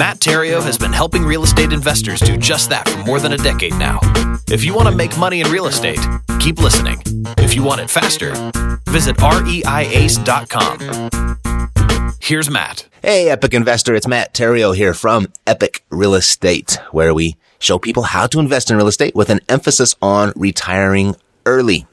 Matt Theriault has been helping real estate investors do just that for more than a decade now. If you want to make money in real estate, keep listening. If you want it faster, visit reiace.com. Here's Matt. Hey, Epic Investor. It's Matt Theriault here from Epic Real Estate, where we show people how to invest in real estate with an emphasis on retiring early.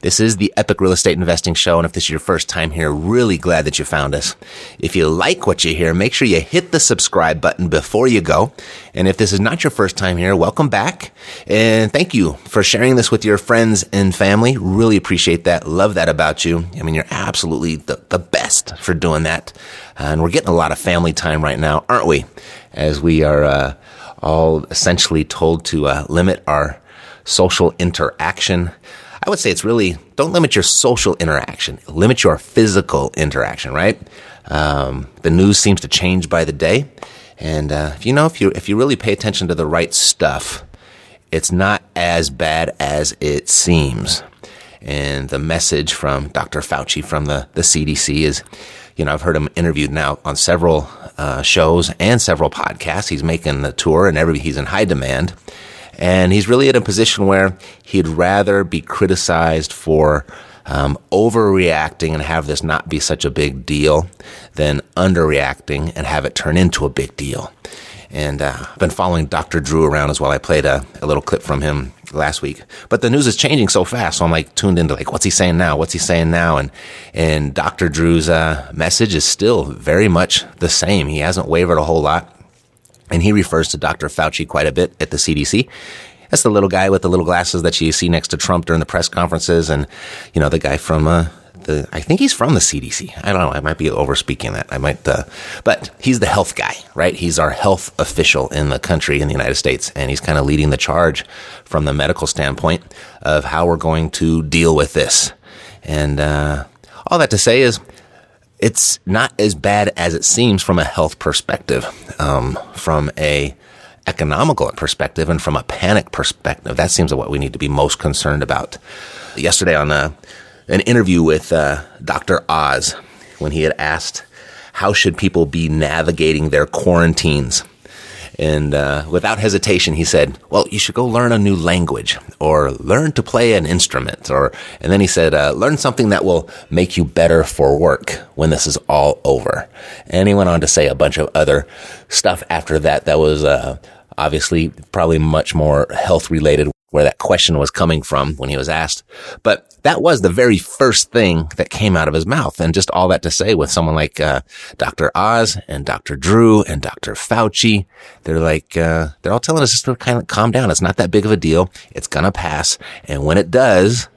This is the Epic Real Estate Investing Show, and if this is your first time here, really glad that you found us. If you like what you hear, make sure you hit the subscribe button before you go. And if this is not your first time here, welcome back. And thank you for sharing this with your friends and family. Really appreciate that. Love that about you. I mean, you're absolutely the, the best for doing that. And we're getting a lot of family time right now, aren't we? As we are uh, all essentially told to uh, limit our social interaction. I would say it's really don't limit your social interaction, limit your physical interaction. Right? Um, the news seems to change by the day, and uh, if you know if you if you really pay attention to the right stuff, it's not as bad as it seems. And the message from Dr. Fauci from the the CDC is, you know, I've heard him interviewed now on several uh, shows and several podcasts. He's making the tour, and every he's in high demand. And he's really in a position where he'd rather be criticized for um, overreacting and have this not be such a big deal than underreacting and have it turn into a big deal. And uh, I've been following Dr. Drew around as well. I played a, a, little clip from him last week. But the news is changing so fast, so I'm like tuned into like, what's he saying now? What's he saying now? And and Dr. Drew's uh, message is still very much the same. He hasn't wavered a whole lot. And he refers to Dr. Fauci quite a bit at the CDC. That's the little guy with the little glasses that you see next to Trump during the press conferences. And, you know, the guy from, uh, the, I think he's from the CDC. I don't know. I might be overspeaking that. I might, uh, but he's the health guy, right? He's our health official in the country, in the United States. And he's kind of leading the charge from the medical standpoint of how we're going to deal with this. And, uh, all that to say is, it's not as bad as it seems from a health perspective, um, from a economical perspective, and from a panic perspective. That seems what we need to be most concerned about. Yesterday on a, uh, an interview with uh, Dr. Oz, when he had asked, "How should people be navigating their quarantines?" And uh, without hesitation, he said, "Well, you should go learn a new language, or learn to play an instrument, or." And then he said, uh, "Learn something that will make you better for work when this is all over." And he went on to say a bunch of other stuff after that. That was uh, obviously probably much more health related where that question was coming from when he was asked. But that was the very first thing that came out of his mouth. And just all that to say with someone like uh, Dr. Oz and Dr. Drew and Dr. Fauci, they're like, uh, they're all telling us just to kind of calm down. It's not that big of a deal. It's going to pass. And when it does,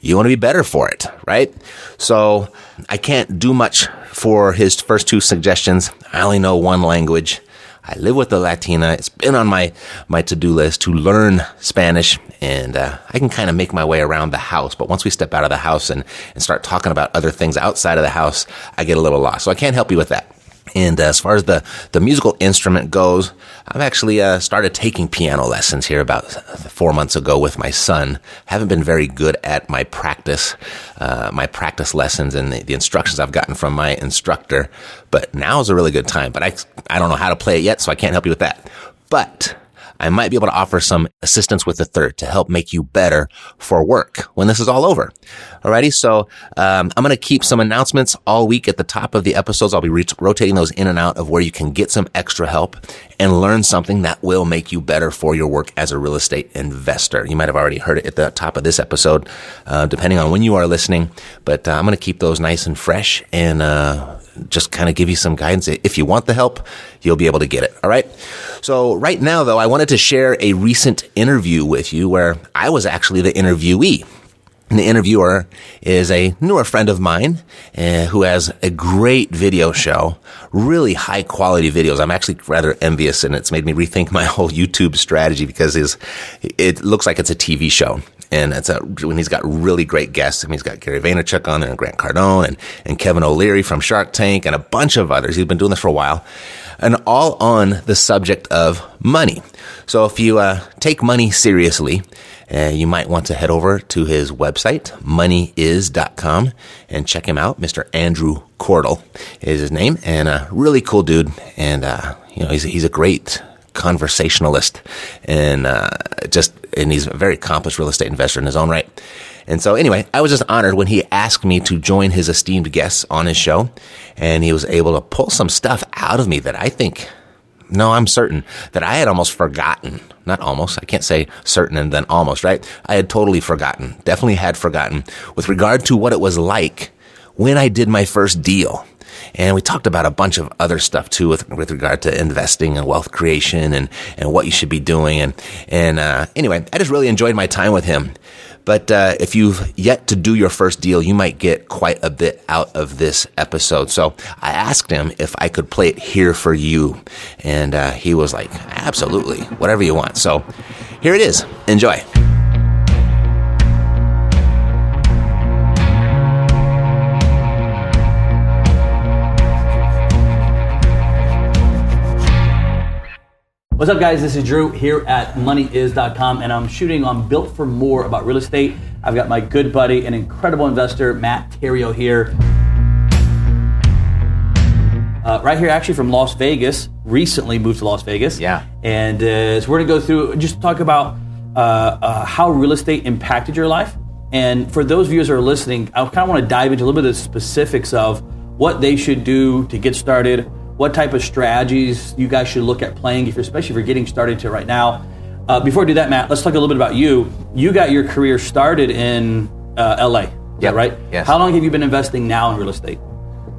you want to be better for it, right? So I can't do much for his first two suggestions. I only know one language. I live with a Latina. It's been on my, my to-do list to learn Spanish and, uh, I can kind of make my way around the house. But once we step out of the house and, and start talking about other things outside of the house, I get a little lost. So I can't help you with that. And as far as the, the musical instrument goes, I've actually uh, started taking piano lessons here about four months ago with my son. Haven't been very good at my practice, uh, my practice lessons and the, the, instructions I've gotten from my instructor. But now is a really good time. But I, I don't know how to play it yet, so I can't help you with that. But I might be able to offer some assistance with the third to help make you better for work when this is all over. Alrighty. So, um, I'm going to keep some announcements all week at the top of the episodes. I'll be re- rotating those in and out of where you can get some extra help and learn something that will make you better for your work as a real estate investor. You might have already heard it at the top of this episode, uh, depending on when you are listening, but uh, I'm going to keep those nice and fresh and, uh, just kind of give you some guidance. If you want the help, you'll be able to get it. All right. So right now, though, I wanted to share a recent interview with you where I was actually the interviewee. And the interviewer is a newer friend of mine uh, who has a great video show, really high quality videos. I'm actually rather envious and it's made me rethink my whole YouTube strategy because it looks like it's a TV show and it's a when he's got really great guests. I mean, he's got Gary Vaynerchuk on there, and Grant Cardone, and and Kevin O'Leary from Shark Tank, and a bunch of others. He's been doing this for a while, and all on the subject of money. So if you uh, take money seriously. Uh, you might want to head over to his website, moneyis.com, and check him out. Mr. Andrew Cordell is his name, and a really cool dude. And, uh, you know, he's, he's a great conversationalist and uh, just and he's a very accomplished real estate investor in his own right. And so anyway, I was just honored when he asked me to join his esteemed guests on his show and he was able to pull some stuff out of me that I think no, I'm certain that I had almost forgotten. Not almost. I can't say certain and then almost, right? I had totally forgotten. Definitely had forgotten with regard to what it was like when I did my first deal. And we talked about a bunch of other stuff too with, with regard to investing and wealth creation and, and what you should be doing. And, and, uh, anyway, I just really enjoyed my time with him. But uh, if you've yet to do your first deal, you might get quite a bit out of this episode. So I asked him if I could play it here for you. And uh, he was like, absolutely, whatever you want. So here it is. Enjoy. What's up, guys? This is Drew here at MoneyIs.com, and I'm shooting on Built for More about real estate. I've got my good buddy and incredible investor, Matt Theriault, here. Uh, right here, actually from Las Vegas. Recently moved to Las Vegas. Yeah. And uh, so we're gonna go through just talk about uh, uh how real estate impacted your life. And for those viewers who are listening, I kind of want to dive into a little bit of the specifics of what they should do to get started, what type of strategies you guys should look at playing, if you're, especially if you're getting started to right now. Uh, before I do that, Matt, let's talk a little bit about you. You got your career started in uh, LA, yeah, right? Yes. How long have you been investing now in real estate?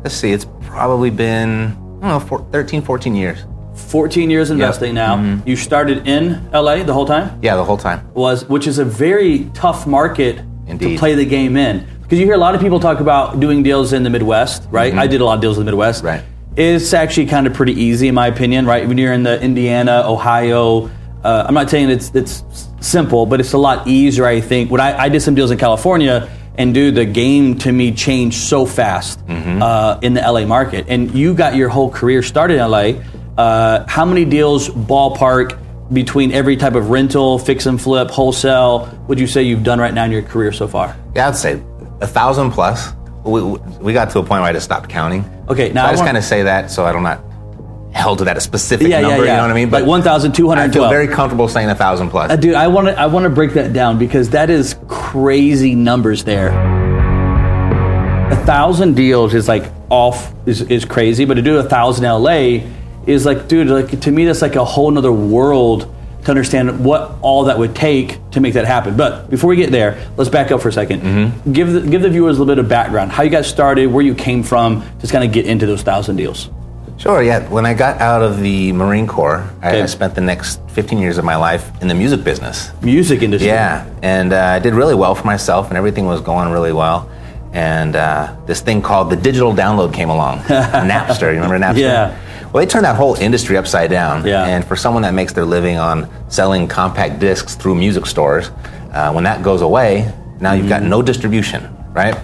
Let's see, it's probably been, I don't know, four, 13, 14 years. 14 years investing yep. now. Mm-hmm. You started in LA the whole time? Yeah, the whole time. Was which is a very tough market Indeed. to play the game in. Because you hear a lot of people talk about doing deals in the Midwest, right? Mm-hmm. I did a lot of deals in the Midwest. Right it's actually kind of pretty easy in my opinion, right? When you're in the Indiana, Ohio, uh, I'm not saying it's it's simple, but it's a lot easier, I think. When I, I did some deals in California, and dude, the game to me changed so fast mm-hmm. uh, in the LA market. And you got your whole career started in LA. Uh, how many deals, ballpark, between every type of rental, fix and flip, wholesale, would you say you've done right now in your career so far? Yeah, I'd say a thousand plus we, we got to a point where I just stopped counting. Okay, now so I, I just kind of say that so I don't not held to that a specific yeah, number. Yeah, yeah. You know what I mean? But like one thousand two hundred. I feel very comfortable saying a thousand plus. Uh, dude, I want to I want to break that down because that is crazy numbers there. A thousand deals is like off is, is crazy, but to do a thousand LA is like, dude, like to me that's like a whole nother world to understand what all that would take to make that happen. But before we get there, let's back up for a 2nd mm-hmm. Give the, give the viewers a little bit of background, how you got started, where you came from, just kind of get into those thousand deals. Sure, yeah. When I got out of the Marine Corps, okay. I, I, spent the next 15 years of my life in the music business. Music industry? Yeah, and uh, I did really well for myself, and everything was going really well. And uh, this thing called the digital download came along. Napster, you remember Napster? Yeah. Well, they turned that whole industry upside down. Yeah. And for someone that makes their living on selling compact discs through music stores, uh, when that goes away, now you've mm-hmm. got no distribution, right?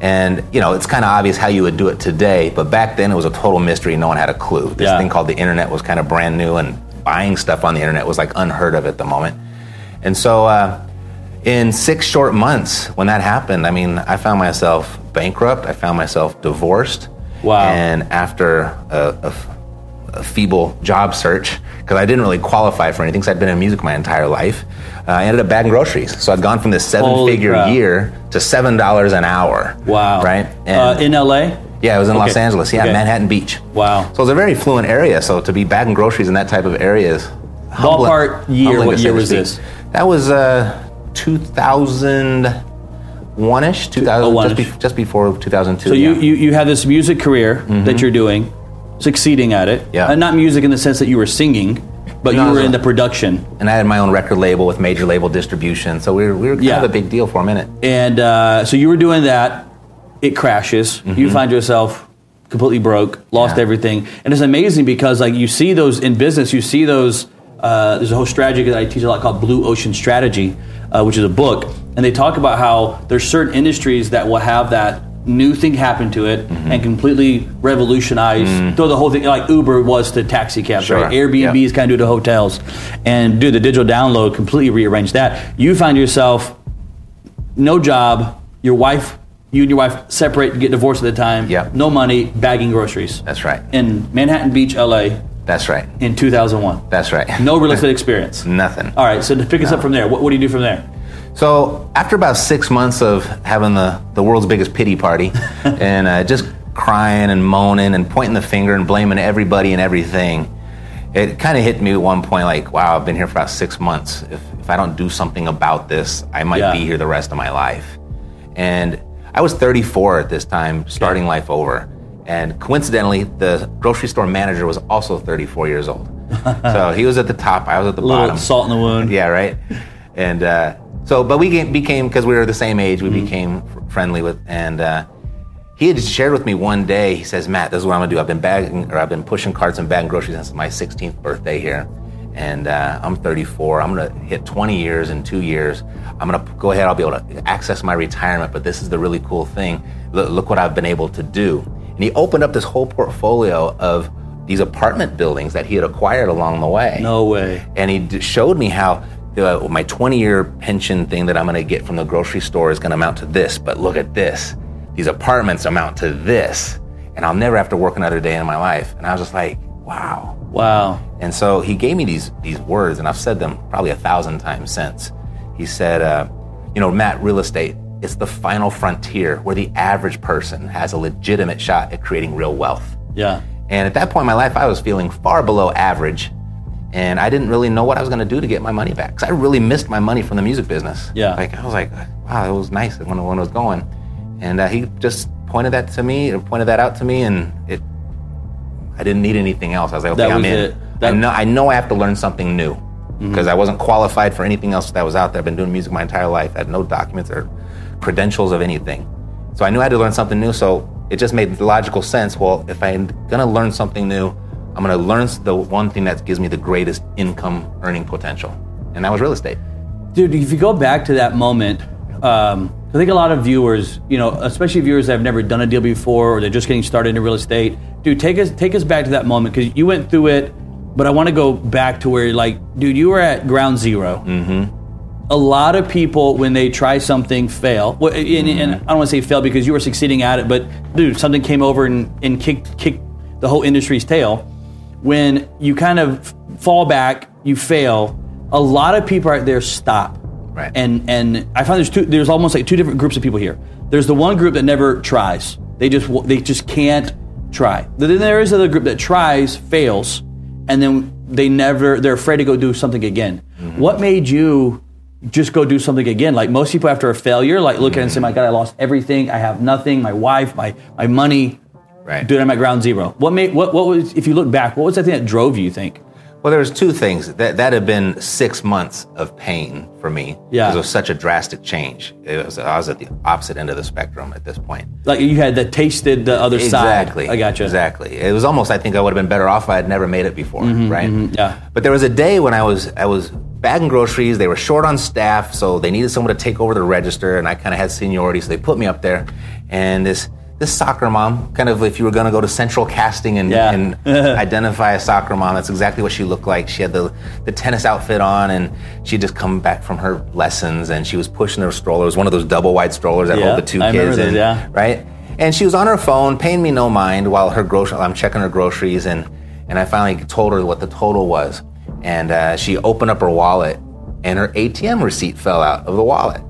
And you know, it's kind of obvious how you would do it today, but back then it was a total mystery. No one had a clue. This Yeah. thing called the internet was kind of brand new, and buying stuff on the internet was like unheard of at the moment. And so, uh, in six short months, when that happened, I mean, I found myself bankrupt. I found myself divorced. Wow. And after a, a a feeble job search, because I didn't really qualify for anything, because I'd been in music my entire life, uh, I ended up bagging groceries. So I'd gone from this Holy seven-figure crap. year to seven dollars an hour. Wow. Right. uh, in LA? Yeah, it was in Los Angeles. Yeah, Okay. Manhattan Beach. Wow. So it was a very fluent area. So to be bagging groceries in that type of area is humbling- Ballpark year, what year was speak. this? That was uh, 2001 ish, 2000, 01-ish. just, be, just before 2002. So you, yeah. you, you have this music career that you're doing, succeeding at it. Mm-hmm. Yeah. Uh, not music in the sense that you were singing, but No, you were in the production. and I had my own record label with major label distribution. So we were, we were kind Yeah. of a big deal for a minute. And uh, so you were doing that. It crashes. You find yourself completely broke, lost Mm-hmm. Yeah. everything, and it's amazing because like you see those in business, you see those. Uh, there's a whole strategy that I teach a lot called Blue Ocean Strategy, uh, which is a book, and they talk about how there's certain industries that will have that new thing happen to it Mm-hmm. and completely revolutionize, throw the whole thing like Uber was to taxi cabs, Mm. Sure. right? Airbnb Yeah. is kind of do to hotels, and do the digital download completely rearrange that. You find yourself no job, your wife, you and your wife separate, and get divorced at the time, Yep. no money, bagging groceries. That's right. In Manhattan Beach, LA, That's right. in 2001. That's right. No real estate experience. Nothing. All right, so to pick us up from there, what, what do you do from there? So after about six months of having the, the world's biggest pity party and uh, just crying and moaning and pointing the finger and blaming everybody and everything, it kind of hit me at one point like, wow, I've been here for about six months. If, if I don't do something about this, I might Yeah. be here the rest of my life. And I was 34 at this time, starting life over. And coincidentally, the grocery store manager was also 34 years old. so he was at the top, I was at the A little bottom. salt in the wound. Yeah, right. And uh, so, but we became because we were the same age. We became friendly with, and uh, he had shared with me one day. He says, "Matt, this is what I'm gonna do. I've been bagging, or I've been pushing carts and bagging groceries since my 16th birthday here, and uh, I'm 34. I'm gonna hit 20 years in two years. I'm gonna go ahead. I'll be able to access my retirement. But this is the really cool thing. Look, look what I've been able to do." And he opened up this whole portfolio of these apartment buildings that he had acquired along the way No way. and he d- showed me how uh, my 20 year pension thing that I'm going to get from the grocery store is going to amount to this. But look at this. These apartments amount to this. And I'll never have to work another day in my life. And I was just like, wow. Wow. And so he gave me these, these words, and I've said them probably a thousand times since. He said, uh, you know, Matt, real estate, it's the final frontier where the average person has a legitimate shot at creating real wealth. Yeah. And at that point in my life, I was feeling far below average. And I didn't really know what I was going to do to get my money back. Because I really missed my money from the music business. Yeah. Like, I was like, wow, it was nice when, when it was going. And uh, he just pointed that to me, or pointed that out to me, and it, I didn't need anything else. I was like, okay, I'm in. it. That- I, know, I know I have to learn something new. Because I wasn't qualified for anything else that was out there. I've been doing music my entire life. I had no documents or credentials of anything. So I knew I had to learn something new. So it just made logical sense. Well, if I'm gonna learn something new, I'm gonna learn the one thing that gives me the greatest income earning potential, and that was real estate. Dude, if you go back to that moment, um, I think a lot of viewers, you know, especially viewers that have never done a deal before or they're just getting started in real estate, dude, take us take us back to that moment because you went through it. But I want to go back to where, like, dude, you were at ground 0 Mm-hmm. A lot of people, when they try something, fail. Well, and, and I don't want to say fail because you were succeeding at it, but dude, something came over and, and kicked kicked the whole industry's tail. When you kind of fall back, you fail. A lot of people out there stop. Right. And and I find there's two. There's almost like two different groups of people here. There's the one group that never tries. They just they just can't try. But then there is another group that tries, fails, and then they never. They're afraid to go do something again. Mm-hmm. What made you? Just go do something again. Like most people after a failure, like look at it and say, mm-hmm. "My God, I lost everything. I have nothing. My wife, my my money. Right. Dude, I'm at ground zero. What made what what was? If you look back, what was that thing that drove you? You think? Well, there was two things that that had been six months of pain for me. Yeah. because it was such a drastic change. It was I was at the opposite end of the spectrum at this point. Like you had that tasted the other Exactly. side. Exactly, I got you. Exactly. It was almost. I think I would have been better off if I had never made it before. Mm-hmm, right. Mm-hmm, yeah. But there was a day when I was I was bagging groceries. They were short on staff, so they needed someone to take over the register, and I kind of had seniority, so they put me up there. And this this soccer mom, kind of if you were going to go to central casting and, Yeah. and identify a soccer mom, that's exactly what she looked like. She had the, the tennis outfit on, and she'd just come back from her lessons, and she was pushing her stroller. It was one of those double wide strollers that Yeah, hold the two I kids in, yeah. right? And she was on her phone, paying me no mind while her grocery. I'm checking her groceries, and and I finally told her what the total was, and uh, she opened up her wallet, and her ATM receipt fell out of the wallet,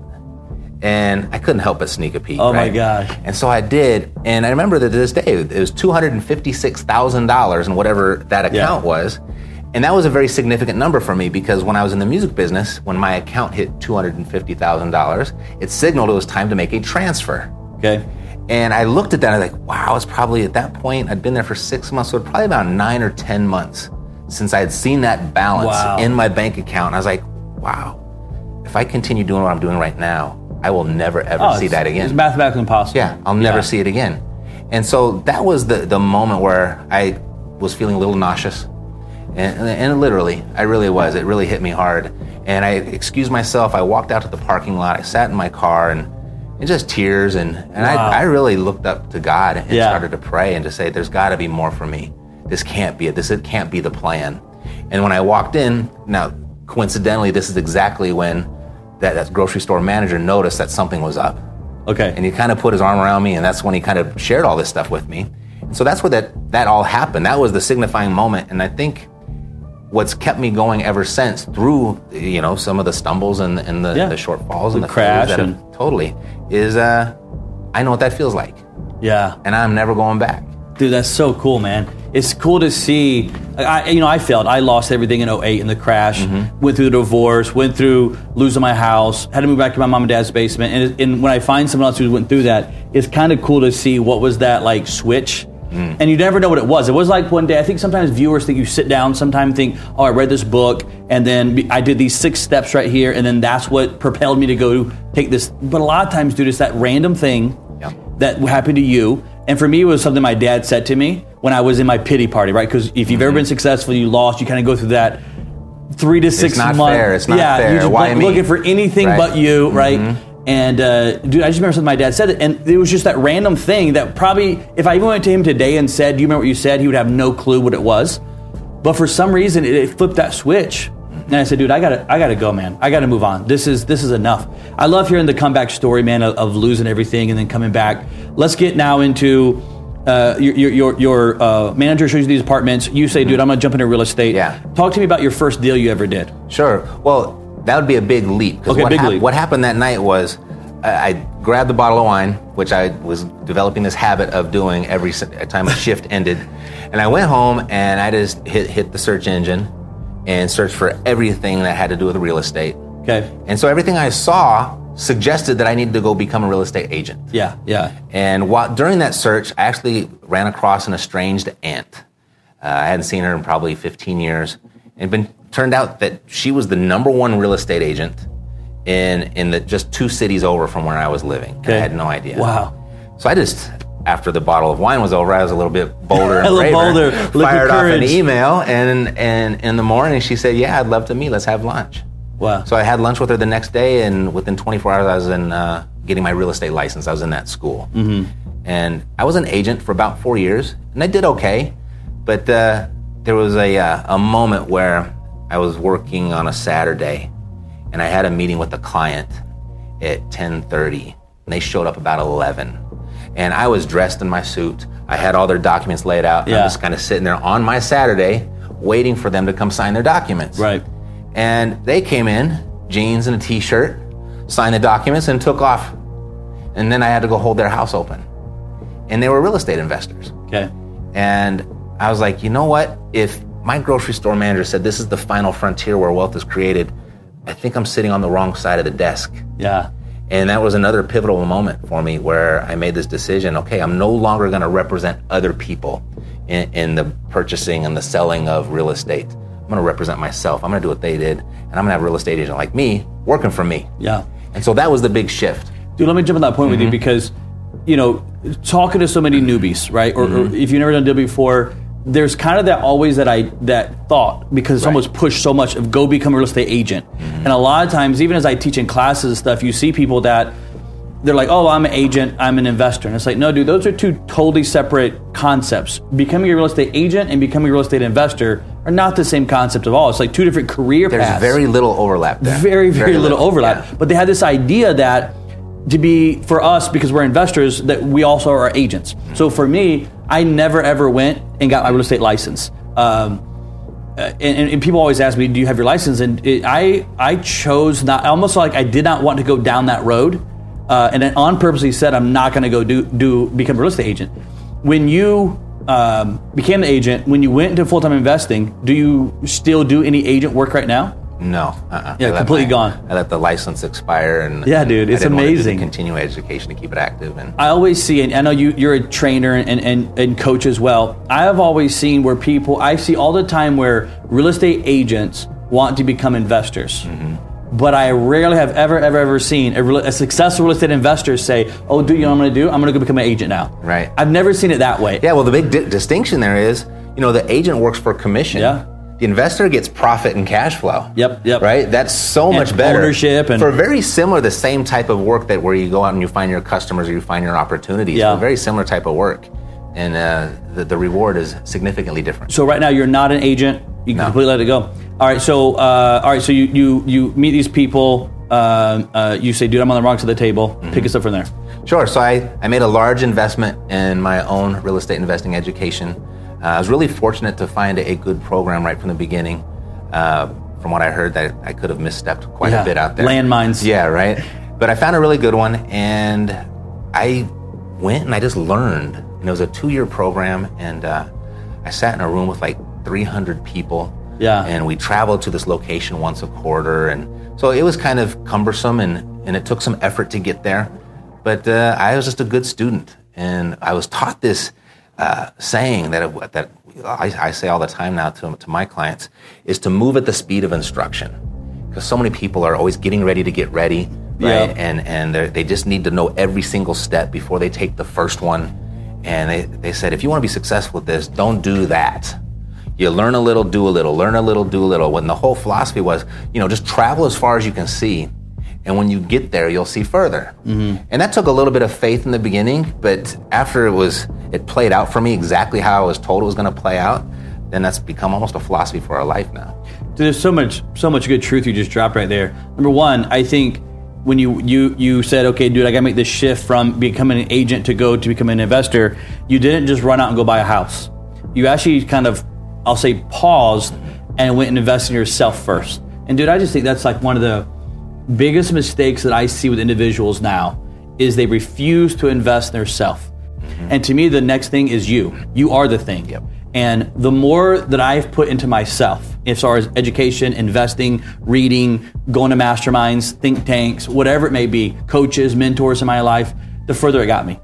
and I couldn't help but sneak a peek. Oh, my gosh. And so I did, and I remember that to this day it was two hundred and fifty-six thousand dollars in whatever that account was. And that was a very significant number for me because when I was in the music business, when my account hit $250,000, it signaled it was time to make a transfer. Okay. And I looked at that and I was like, wow, it's probably at that point, I'd been there for six months, so probably about nine or 10 months since I had seen that balance Wow. in my bank account. And I was like, wow, if I continue doing what I'm doing right now, I will never ever Oh, see that again. It's mathematically impossible. Yeah, I'll never Yeah. see it again. And so that was the, the moment where I was feeling a little nauseous. And, and literally, I really was. It really hit me hard. And I excused myself. I walked out to the parking lot. I sat in my car and, and just tears. And, and Wow. I, I really looked up to God and Yeah. started to pray and to say, there's got to be more for me. This can't be it. This it can't be the plan. And when I walked in, now, coincidentally, this is exactly when that, that grocery store manager noticed that something was up Okay. and he kind of put his arm around me and that's when he kind of shared all this stuff with me and so that's where that that all happened that was the signifying moment and i think what's kept me going ever since through you know some of the stumbles and, and the, Yeah. the shortfalls and The crash and- totally is uh i know what that feels like yeah. and i'm never going back Dude, that's so cool, man. It's cool to see. I, you know, I failed. I lost everything in 08 in the crash. Mm-hmm. Went through the divorce. Went through losing my house. Had to move back to my mom and dad's basement. And, and when I find someone else who went through that, it's kind of cool to see what was that like switch. Mm. And you never know what it was. It was like one day. I think sometimes viewers think you sit down, sometimes think, "Oh, I read this book, and then I did these six steps right here, and then that's what propelled me to go take this." But a lot of times, dude, it's that random thing Yeah. that happened to you. And for me, it was something my dad said to me when I was in my pity party, right? Because if you've ever been successful, you lost, you kind of go through that three to six not months. fair. It's not yeah, fair. you're just Why like looking for anything Right. but you, right? And uh, dude, I just remember something my dad said, and it was just that random thing that probably, if I even went to him today and said, "Do you remember what you said?" He would have no clue what it was. But for some reason, it, it flipped that switch, and I said, "Dude, I gotta, I gotta go, man. I gotta move on. This is, this is enough." I love hearing the comeback story, man, of, of losing everything and then coming back. Let's get now into uh, your your your, your uh, manager shows you these apartments. You say, "Dude, I'm gonna jump into real estate." Yeah. Talk to me about your first deal you ever did. Sure. Well, that would be a big leap. Okay, what, big hap- leap. what happened that night was I, I grabbed the bottle of wine, which I was developing this habit of doing every time a shift ended, and I went home and I just hit hit the search engine and searched for everything that had to do with real estate. Okay. And so everything I saw suggested that I needed to go become a real estate agent. Yeah. Yeah. And while, during that search, I actually ran across an estranged aunt. Uh, I hadn't seen her in probably 15 years. And been turned out that she was the number one real estate agent in in the just two cities over from where I was living. And I had no idea. Wow. So I just, after the bottle of wine was over, I was a little bit bolder and A little braver. bolder, Fired off an email, and and in the morning she said, "Yeah, I'd love to meet. Let's have lunch." Wow. So I had lunch with her the next day, and within 24 hours, I was in uh, getting my real estate license. I was in that school, mm-hmm. and I was an agent for about four years, and I did okay. But uh, there was a uh, a moment where I was working on a Saturday, and I had a meeting with a client at 10:30, and they showed up about 11, and I was dressed in my suit. I had all their documents laid out. and Yeah. I'm just kind of sitting there on my Saturday, waiting for them to come sign their documents. Right. And they came in, jeans and a t shirt, signed the documents, and took off. And then I had to go hold their house open. And they were real estate investors. Okay. And I was like, you know what? If my grocery store manager said this is the final frontier where wealth is created, I think I'm sitting on the wrong side of the desk. Yeah. And that was another pivotal moment for me where I made this decision okay, I'm no longer going to represent other people in, in the purchasing and the selling of real estate. I'm going to represent myself. I'm going to do what they did. And I'm going to have a real estate agent like me working for me. Yeah. And so that was the big shift. Dude, let me jump on that point with Mm-hmm. you because, you know, talking to so many newbies, right? Or, or Mm-hmm. if you've never done deal before, there's kind of that always that I that thought because it's Right. almost pushed so much of go become a real estate agent. And a lot of times, even as I teach in classes and stuff, you see people that they're like, "Oh, I'm an agent, I'm an investor," and it's like, no, dude, those are two totally separate concepts. Becoming a real estate agent and becoming a real estate investor are not the same concept at all. It's like two different career paths. There's paths. very little overlap there. very, very, little, overlap. yeah. But they had this idea that to be for us because we're investors that we also are agents. So for me, I never ever went and got my real estate license. Um, uh, and, and people always ask me, "Do you have your license?" And it, I I chose not. Almost like I did not want to go down that road, uh, and then on purposely said, "I'm not going to go do do become a real estate agent." When you um, became an agent, when you went into full time investing, do you still do any agent work right now? No. Uh-uh. Yeah, completely my- gone. I let the license expire, and Yeah, dude, it's didn't wanna do the amazing. continuing education to keep it active, and I always see, and I know you, you're a trainer and, and, and coach as well. I have always seen where people, I see all the time where real estate agents want to become investors. But I rarely have ever, ever, ever seen a, real, a successful real estate investor say, Oh, do you know what I'm going to do? I'm going to go become an agent now. Right. I've never seen it that way. yeah. Well, the big di- distinction there is, you know, the agent works for commission. Yeah. The investor gets profit and cash flow. Yep, yep. Right. That's so And much better. ownership and- for very similar, the same type of work that where you go out and you find your customers or you find your opportunities. Yeah. Very similar type of work, and uh, the, the reward is significantly different. So right now you're not an agent. You can No. completely let it go. All right. So uh, all right. So you you you meet these people. Uh, uh, you say, dude, I'm on the wrong side of the table. Mm-hmm. Pick us up from there. Sure. So I, I made a large investment in my own real estate investing education. Uh, I was really fortunate to find a, a good program right from the beginning. Uh, from what I heard, that I could have misstepped quite Yeah, a bit out there. landmines. Yeah, right. But I found a really good one, and I went and I just learned. And it was a two-year program, and uh, I sat in a room with like 300 people. Yeah. And we traveled to this location once a quarter, and so it was kind of cumbersome, and and it took some effort to get there. But uh, I was just a good student, and I was taught this uh, saying that it, that I, I say all the time now to to my clients is to move at the speed of instruction, because so many people are always getting ready to get ready, right? Yeah. And and they just need to know every single step before they take the first one. And they, they said, if you want to be successful at this, don't do that. You learn a little, do a little, learn a little, do a little. When the whole philosophy was, you know, just travel as far as you can see. And when you get there, you'll see further. Mm-hmm. And that took a little bit of faith in the beginning, but after it was, it played out for me exactly how I was told it was going to play out, then that's become almost a philosophy for our life now. Dude, there's so much so much good truth you just dropped right there. Number one, I think when you you you said, okay, dude, I gotta make this shift from becoming an agent to go to become an investor, you didn't just run out and go buy a house. You actually kind of, I'll say, paused and went and invested in yourself first. And dude, I just think that's like one of the biggest mistakes that I see with individuals now is they refuse to invest in themselves. Mm-hmm. And to me, the next thing is you. You are the thing. Yep. And the more that I've put into myself, as far as education, investing, reading, going to masterminds, think tanks, whatever it may be, coaches, mentors in my life, the further it got me.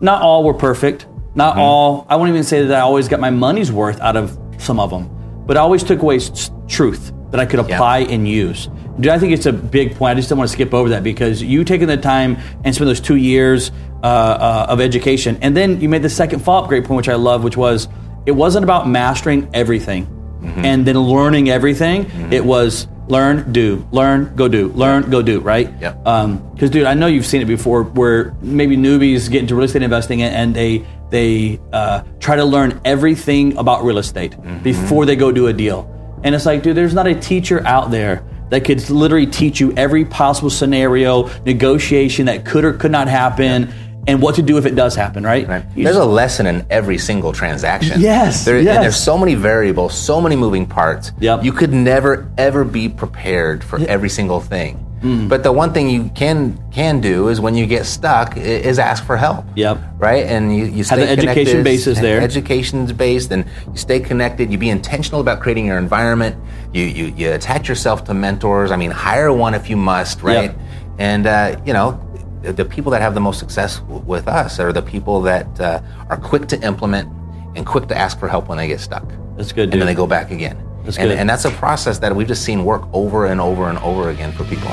Not all were perfect. Not all, I won't even say that I always got my money's worth out of some of them, but I always took away s- truth that I could apply and use. Dude, I think it's a big point. I just don't want to skip over that because you taking the time and spend those two years uh, uh, of education, and then you made the second follow-up great point, which I love, which was it wasn't about mastering everything Mm-hmm. and then learning everything. Mm-hmm. It was learn, do, learn, go do, learn, go do, right? Yep. Because, um, dude, I know you've seen it before, where maybe newbies get into real estate investing and, and they they uh, try to learn everything about real estate mm-hmm. before they go do a deal. And it's like, dude, there's not a teacher out there that could literally teach you every possible scenario, negotiation that could or could not happen, and what to do if it does happen, right? Right. There's a lesson in every single transaction. Yes, There, yes. And there's so many variables, so many moving parts. Yep. You could never ever be prepared for every single thing. Mm. But the one thing you can can do is when you get stuck is ask for help. Yep. Right. And you, you stay have the education basis there. Education's based, and you stay connected. You be intentional about creating your environment. You you, you attach yourself to mentors. I mean, hire one if you must. Right. Yep. And uh, you know, the, people that have the most success w- with us are the people that uh, are quick to implement and quick to ask for help when they get stuck. That's good, And dude. then they go back again. That's and, good. and that's a process that we've just seen work over and over and over again for people.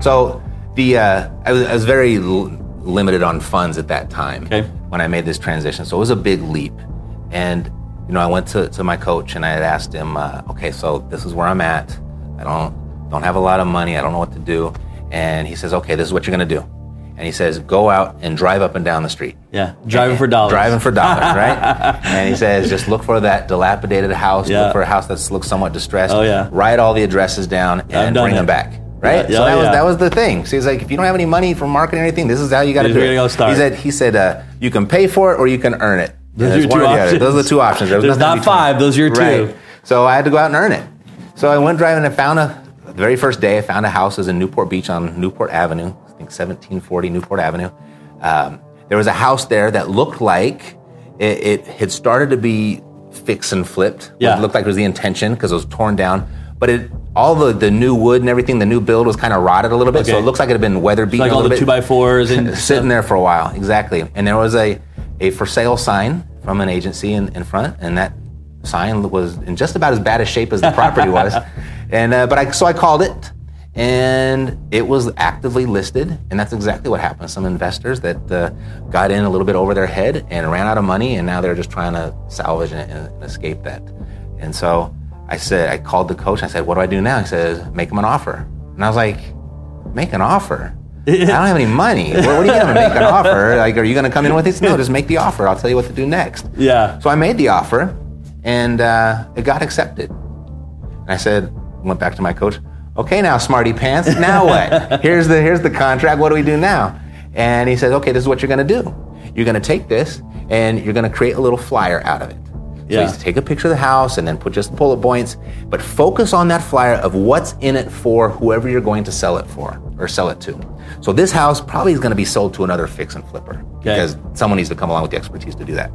So, The uh, I was I was very l- limited on funds at that time Okay. when I made this transition, so it was a big leap. And you know, I went to, to my coach and I had asked him, uh, okay, so this is where I'm at. I don't don't have a lot of money. I don't know what to do. And he says, okay, this is what you're gonna do. And he says, go out and drive up and down the street. Yeah, driving for dollars. Driving for dollars, right? and he says, just look for that dilapidated house. Yeah. Look for a house that looks somewhat distressed. Oh, yeah. Write all the addresses down and bring it. them back. Right. Yeah, so yeah, that was yeah. that was the thing. So he's like, if you don't have any money for marketing or anything, this is how you got to do it. start. He said, he said, uh, you can pay for it or you can earn it. Those And are your one two or the other. Those are the two options. There was There's not five, those are your two. Right. So I had to go out and earn it. So I went driving and found a. The very first day, I found a house. It was in Newport Beach on Newport Avenue. I think 1740 Newport Avenue. Um, there was a house there that looked like it, it had started to be fixed and flipped. Yeah. It looked like it was the intention because it was torn down. But it all the, the new wood and everything, the new build was kind of rotted a little bit. So it looks like it had been weather beaten Like a all little the bit two by fours and sitting there for a while. Exactly. And there was a, a for sale sign from an agency in, in front, and that sign was in just about as bad a shape as the property was. And uh, but I so I called it, and it was actively listed, and that's exactly what happened. Some investors that uh, got in a little bit over their head and ran out of money, and now they're just trying to salvage and, and escape that. And so I said, I called the coach. I said, "What do I do now?" He says, "Make him an offer." And I was like, "Make an offer." I don't have any money. What, what are you going to make an offer? Like, are you going to come in with this? No, just make the offer. I'll tell you what to do next. Yeah. So I made the offer, and uh, it got accepted. And I said, went back to my coach. Okay, now smarty pants. Now what? here's the here's the contract. What do we do now? And he says, okay, this is what you're going to do. You're going to take this, and you're going to create a little flyer out of it. So Yeah. take a picture of the house and then put just the bullet points, but focus on that flyer of what's in it for whoever you're going to sell it for or sell it to. So this house probably is going to be sold to another fix and flipper because someone needs to come along with the expertise to do that.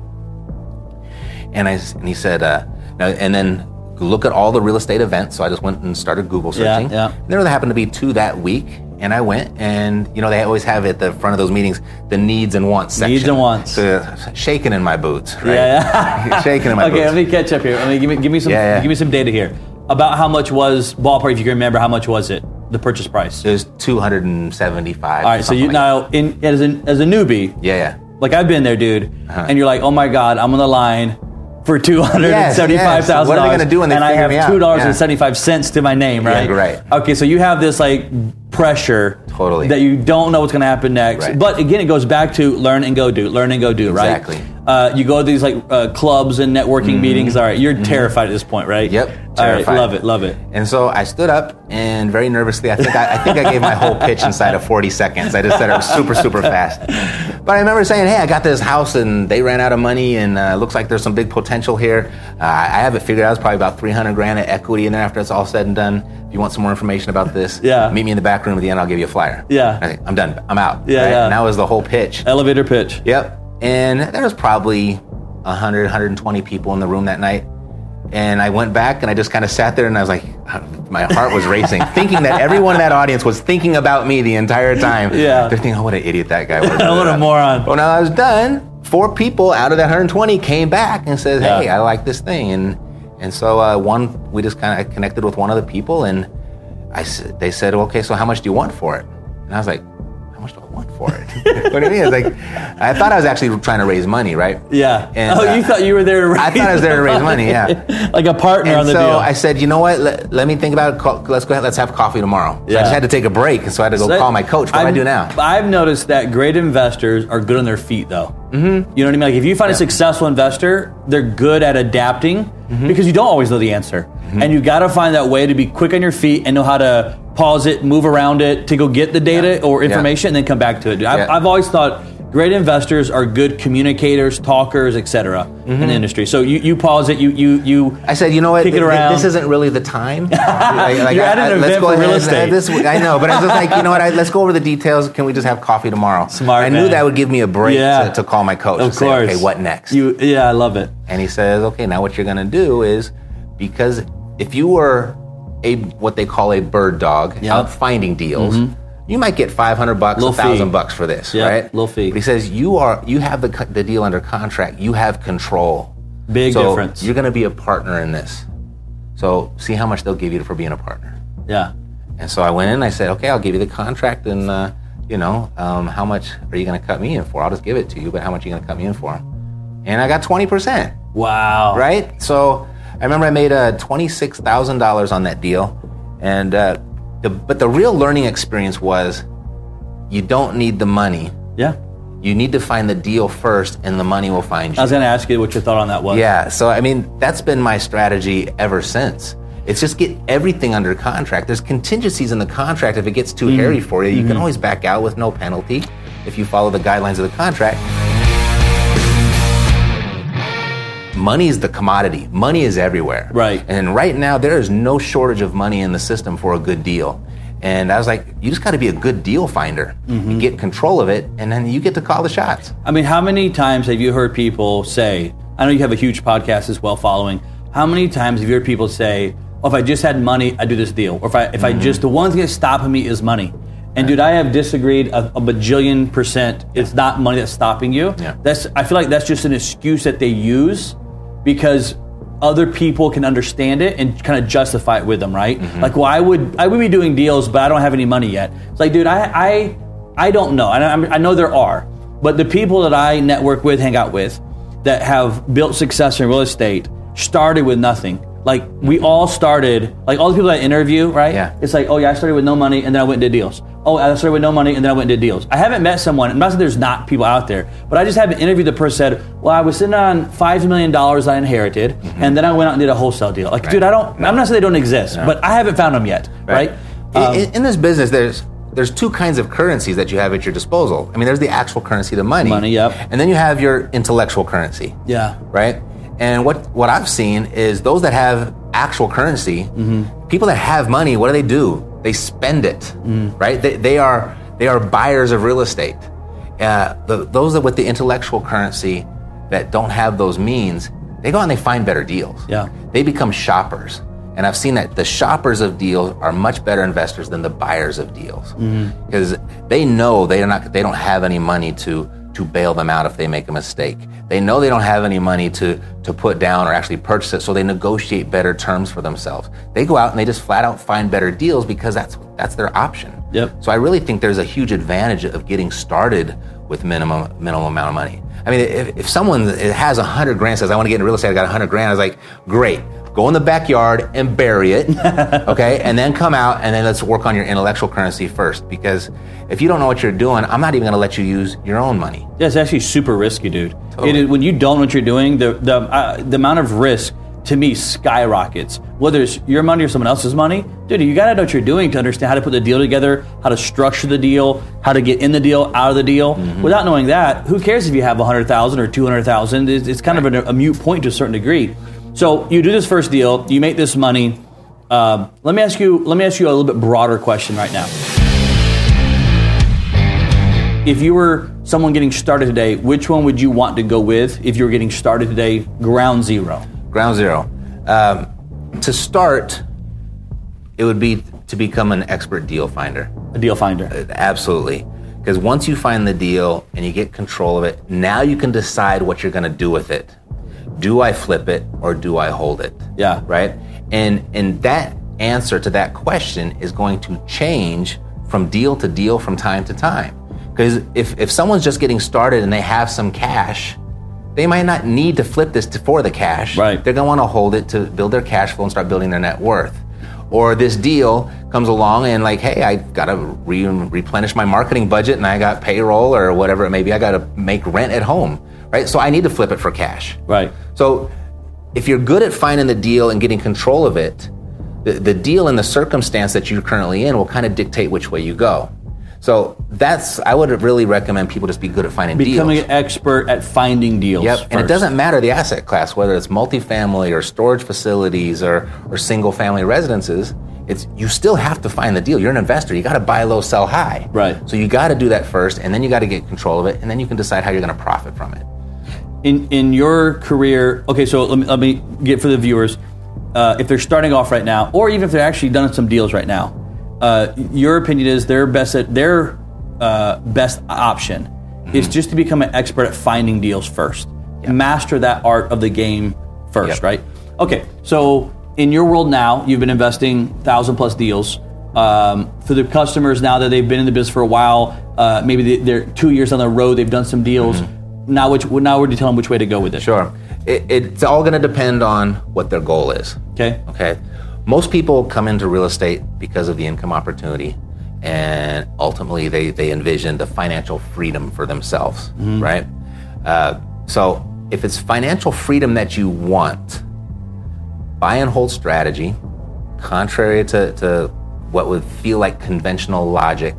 And I and he said, uh, now, and then look at all the real estate events. So I just went and started Google searching. yeah. And there happened to be two that week, and I went, and you know they always have at the front of those meetings the needs and wants section. Needs and wants. So, shaking in my boots, right? Yeah, shaking in my okay, boots. Okay, let me catch up here. Let me give me give me some Yeah, yeah. give me some data here about how much was ballpark. If you can remember, how much was it? The purchase price. It was two hundred and seventy-five. All right, so you like now in as a as a newbie, yeah, yeah. like I've been there, dude, Uh-huh. and you're like, oh my god, I'm on the line for two hundred and seventy-five thousand Yes, yes. What are they dollars, gonna do when they and I have two dollars and seventy-five cents to my name, Yeah, right? right. Okay, so you have this like pressure, Totally. that you don't know what's going to happen next. Right. But again, it goes back to learn and go do, learn and go do, right? Exactly. Uh, you go to these like uh, clubs and networking meetings. All right, you're terrified at this point, right? Mm-hmm. Yep, All right, love it, love it. And so I stood up and very nervously, I think I, I think I gave my whole pitch inside of 40 seconds. I just said it was super, super fast. But I remember saying, "Hey, I got this house and they ran out of money, and uh, looks like there's some big potential here. Uh, I have it figured out. It's probably about 300 grand of equity in there after it's all said and done. If you want some more information about this, Yeah. meet me in the back room at the end. I'll give you a flyer. Yeah. I think I'm done. I'm out. Yeah, yeah. And that was the whole pitch. Elevator pitch. Yep. And there was probably 100, 120 people in the room that night. And I went back and I just kind of sat there and I was like, my heart was racing, thinking that everyone in that audience was thinking about me the entire time. Yeah. They're thinking, oh, what an idiot that guy was. What a moron. Well, now I was done. Four people out of that 120 came back and said, hey, Yeah. I like this thing. And and so uh, one, we just kind of connected with one of the people and I said, they said, okay, so how much do you want for it? And I was like, how much do I for it? what do you mean? It's like, I thought I was actually trying to raise money, right? Yeah. And, oh, uh, you thought you were there to raise I thought I was there to raise money, yeah. like a partner And on the so deal. So I said, you know what? Let, let me think about it. Call, let's go ahead. Let's have coffee tomorrow. So Yeah. I just had to take a break, and so I had to go So call my coach. What do I do now? I've noticed that great investors are good on their feet, though. Mm-hmm. You know what I mean? Like if you find a successful investor, they're good at adapting Mm-hmm. because you don't always know the answer, and you got to find that way to be quick on your feet and know how to pause it, move around it to go get the data Yeah. or Yeah. information, and then come back to it. I've, Yeah. I've always thought. Great investors are good communicators, talkers, etc. in the industry. So you, you pause it, you you you. Mm-hmm. I said, you know what? Kick it Th- th- around. This isn't really the time. Like, You're at an event let's go for real ahead. estate. This, I know, but I was just like, you know what? I, let's go over the details. Can we just have coffee tomorrow? Smart I knew that would give me a break Yeah. to, to call my coach Of and say, course. okay, what next? You yeah, I love it. And he says, okay, now what you're going to do is because if you were a what they call a bird dog Yeah. out finding deals, you might get 500 bucks, a thousand bucks for this, Yeah, right? little fee. But he says you are you have the the deal under contract. You have control. Big so difference. You're going to be a partner in this. So see how much they'll give you for being a partner. Yeah. And so I went in I said, okay, I'll give you the contract and, uh, you know, um, how much are you going to cut me in for? I'll just give it to you, but how much are you going to cut me in for? And I got 20%, Wow. right? So I remember I made uh, $26,000 on that deal. And, uh, the, but the real learning experience was you don't need the money. Yeah. You need to find the deal first and the money will find you. I was going to ask you what your thought on that was. Yeah, so I mean, that's been my strategy ever since. It's just get everything under contract. There's contingencies in the contract. If it gets too mm-hmm. hairy for you, you can mm-hmm. always back out with no penalty if you follow the guidelines of the contract. Money is the commodity. Money is everywhere. Right. And right now, there is no shortage of money in the system for a good deal. And I was like, you just got to be a good deal finder. You mm-hmm. get control of it, and then you get to call the shots. I mean, how many times have you heard people say, I know you have a huge podcast as well following. How many times have you heard people say, oh, if I just had money, I'd do this deal? Or if I, if I mm-hmm. just, the one thing that's stopping me is money. And dude, I have disagreed a, a bajillion percent. It's not money that's stopping you. Yeah. That's I feel like that's just an excuse that they use because other people can understand it and kind of justify it with them, right? Mm-hmm. Like, well, I would I would be doing deals, but I don't have any money yet. It's like, dude, I I I don't know. I, I know there are, but the people that I network with, hang out with, that have built success in real estate started with nothing. Like we all started, like all the people I interview, right? Yeah. It's like, oh yeah, I started with no money and then I went and did deals. Oh, I started with no money and then I went and did deals. I haven't met someone, I'm not saying there's not people out there, but I just haven't interviewed the person said, well, I was sitting on five million dollars I inherited, and then I went out and did a wholesale deal. Like, dude, I don't. I'm not saying they don't exist, but I haven't found them yet, right? Um, in, in this business, there's there's two kinds of currencies that you have at your disposal. I mean, there's the actual currency, the money. Money, yep. And then you have your intellectual currency. yeah. Right? And what, what I've seen is those that have actual currency, Mm-hmm. people that have money, what do they do? They spend it, Mm. right? They, they are they are buyers of real estate. Uh, the, those that with the intellectual currency that don't have those means, they go out and they find better deals. Yeah. They become shoppers. And I've seen that the shoppers of deals are much better investors than the buyers of deals Mm-hmm. because they know they are not they don't have any money to to bail them out if they make a mistake. They know they don't have any money to to put down or actually purchase it, so they negotiate better terms for themselves. They go out and they just flat out find better deals because that's that's their option. Yep. So I really think there's a huge advantage of getting started with minimum minimum amount of money. I mean, if, if someone has a hundred grand says I want to get into real estate, I got a hundred grand. I was like, great. Go in the backyard and bury it, okay, and then come out and then let's work on your intellectual currency first. Because if you don't know what you're doing, I'm not even going to let you use your own money. Yeah, it's actually super risky, dude. Totally. It is, when you don't know what you're doing, the the uh, the amount of risk to me skyrockets. Whether it's your money or someone else's money, dude, you gotta know what you're doing to understand how to put the deal together, how to structure the deal, how to get in the deal, out of the deal. Mm-hmm. Without knowing that, who cares if you have 100,000 or 200,000? It's, it's kind of a, a mute point to a certain degree. So you do this first deal, you make this money. Um, let me ask you. Let me ask you a little bit broader question right now. If you were someone getting started today, which one would you want to go with if you were getting started today, ground zero? Ground zero. Um, to start, it would be to become an expert deal finder. A deal finder. Absolutely. Because once you find the deal and you get control of it, now you can decide what you're going to do with it. Do I flip it or do I hold it? Yeah. Right? And and that answer to that question is going to change from deal to deal from time to time. Because if, if someone's just getting started and they have some cash, they might not need to flip this to, for the cash. Right. They're going to want to hold it to build their cash flow and start building their net worth. Or this deal comes along and like, hey, I got to re- replenish my marketing budget and I got payroll or whatever it may be. I got to make rent at home, right? So I need to flip it for cash. Right. So if you're good at finding the deal and getting control of it, the, the deal and the circumstance that you're currently in will kind of dictate which way you go. So that's I would really recommend people just be good at finding deals. Becoming deals. an expert at finding deals. Yep, and it doesn't matter the asset class, whether it's multifamily or storage facilities or, or single family residences. It's you still have to find the deal. You're an investor. You got to buy low, sell high. Right. So you got to do that first, and then you got to get control of it, and then you can decide how you're going to profit from it. In in your career okay so let me, let me get for the viewers uh, if they're starting off right now or even if they're actually done some deals right now uh, your opinion is their best at their uh, best option is Mm-hmm. just to become an expert at finding deals first master that art of the game first Yep. right okay so in your world now you've been investing thousand plus deals um, for the customers now that they've been in the business for a while, uh, maybe they, they're two years on the road, they've done some deals. Now, which now would you tell them which way to go with it? Sure. It, it's all going to depend on what their goal is. Okay. Okay. Most people come into real estate because of the income opportunity, and ultimately they, they envision the financial freedom for themselves, right? Uh, so if it's financial freedom that you want, buy and hold strategy, contrary to, to what would feel like conventional logic,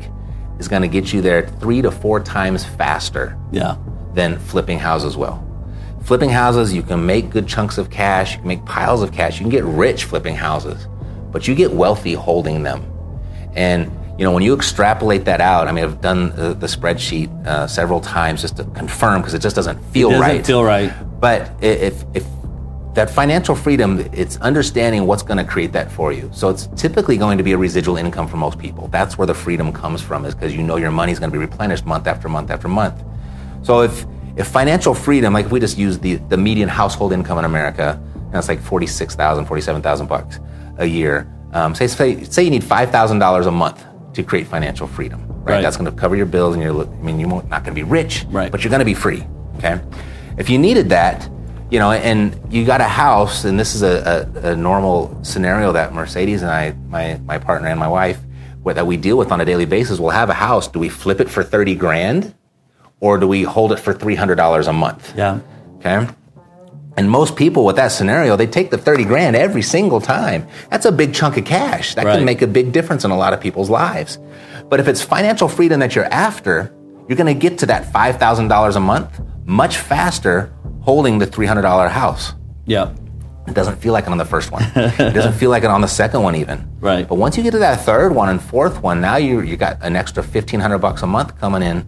is going to get you there three to four times faster Yeah. Than flipping houses will. Flipping houses, you can make good chunks of cash, you can make piles of cash, you can get rich flipping houses, but you get wealthy holding them. And you know, when you extrapolate that out, I mean, I've done the, the spreadsheet uh, several times just to confirm because it just doesn't feel Doesn't right. feel right. But if if that financial freedom, it's understanding what's going to create that for you. So it's typically going to be a residual income for most people. That's where the freedom comes from, is because you know your money's going to be replenished month after month after month. So if if financial freedom, like if we just use the, the median household income in America, and it's like 46,000, 47,000 bucks a year. Um, say, say, say you need $5,000 a month to create financial freedom, right? Right. That's going to cover your bills and you're, I mean, you're not going to be rich, Right. but you're going to be free, okay? If you needed that, you know, and you got a house, and this is a, a, a normal scenario that Mercedes and I, my, my partner and my wife, what, that we deal with on a daily basis, we'll have a house. Do we flip it for 30 grand? Or do we hold it for $300 a month? Yeah. Okay. And most people with that scenario, they take the 30 grand every single time. That's a big chunk of cash. That Right. can make a big difference in a lot of people's lives. But if it's financial freedom that you're after, you're going to get to that $5,000 a month much faster holding the $300 house. Yeah. It doesn't feel like it on the first one. it doesn't feel like it on the second one even. Right. But once you get to that third one and fourth one, now you you got an extra fifteen hundred bucks a month coming in